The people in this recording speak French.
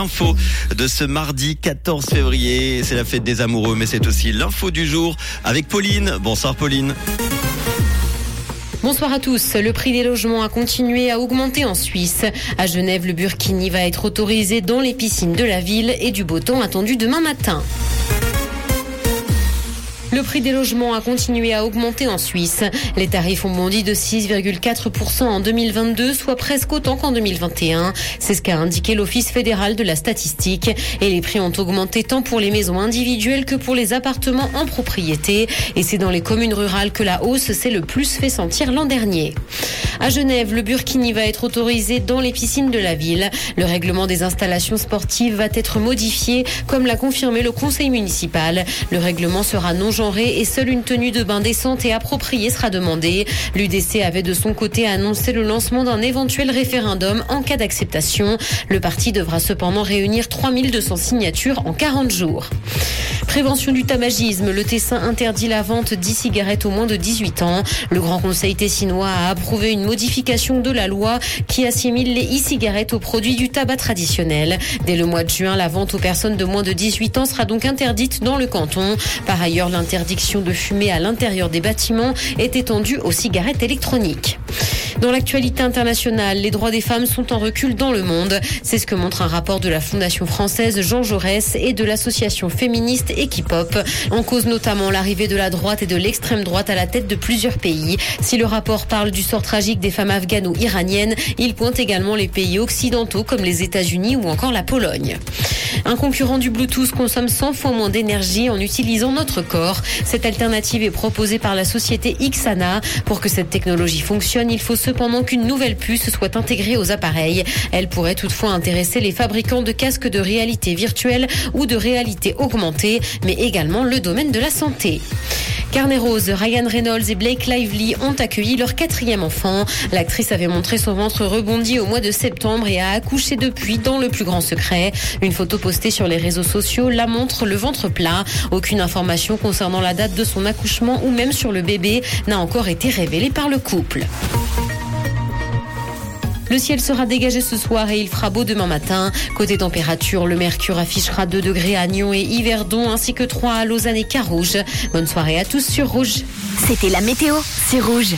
Info de ce mardi 14 février, c'est la fête des amoureux, mais c'est aussi l'info du jour avec Pauline. Bonsoir Pauline. Bonsoir à tous. Le prix des logements a continué à augmenter en Suisse. À Genève, le burkini va être autorisé dans les piscines de la ville et du beau temps attendu demain matin. Le prix des logements a continué à augmenter en Suisse. Les tarifs ont bondi de 6,4% en 2022, soit presque autant qu'en 2021. C'est ce qu'a indiqué l'Office fédéral de la statistique. Et les prix ont augmenté tant pour les maisons individuelles que pour les appartements en propriété. Et c'est dans les communes rurales que la hausse s'est le plus fait sentir l'an dernier. À Genève, le burkini va être autorisé dans les piscines de la ville. Le règlement des installations sportives va être modifié, comme l'a confirmé le conseil municipal. Le règlement sera non genré et seule une tenue de bain décente et appropriée sera demandée. L'UDC avait de son côté annoncé le lancement d'un éventuel référendum en cas d'acceptation. Le parti devra cependant réunir 3200 signatures en 40 jours. Prévention du tabagisme, le Tessin interdit la vente d'e-cigarettes aux moins de 18 ans. Le Grand Conseil tessinois a approuvé une modification de la loi qui assimile les e-cigarettes aux produits du tabac traditionnel. Dès le mois de juin, la vente aux personnes de moins de 18 ans sera donc interdite dans le canton. Par ailleurs, l'interdiction de fumer à l'intérieur des bâtiments est étendue aux cigarettes électroniques. Dans l'actualité internationale, les droits des femmes sont en recul dans le monde. C'est ce que montre un rapport de la Fondation française Jean Jaurès et de l'association féministe Equipop. En cause notamment l'arrivée de la droite et de l'extrême droite à la tête de plusieurs pays. Si le rapport parle du sort tragique des femmes afghanes ou iraniennes, il pointe également les pays occidentaux comme les États-Unis ou encore la Pologne. Un concurrent du Bluetooth consomme 100 fois moins d'énergie en utilisant notre corps. Cette alternative est proposée par la société Xana. Pour que cette technologie fonctionne, il faut cependant qu'une nouvelle puce soit intégrée aux appareils. Elle pourrait toutefois intéresser les fabricants de casques de réalité virtuelle ou de réalité augmentée, mais également le domaine de la santé. Carnet Rose, Ryan Reynolds et Blake Lively ont accueilli leur quatrième enfant. L'actrice avait montré son ventre rebondi au mois de septembre et a accouché depuis dans le plus grand secret. Une photo postée sur les réseaux sociaux la montre le ventre plat. Aucune information concernant la date de son accouchement ou même sur le bébé n'a encore été révélée par le couple. Le ciel sera dégagé ce soir et il fera beau demain matin. Côté température, le mercure affichera 2 degrés à Nyon et Yverdon ainsi que 3 à Lausanne et Carouge. Bonne soirée à tous sur Rouge. C'était la météo, c'est Rouge.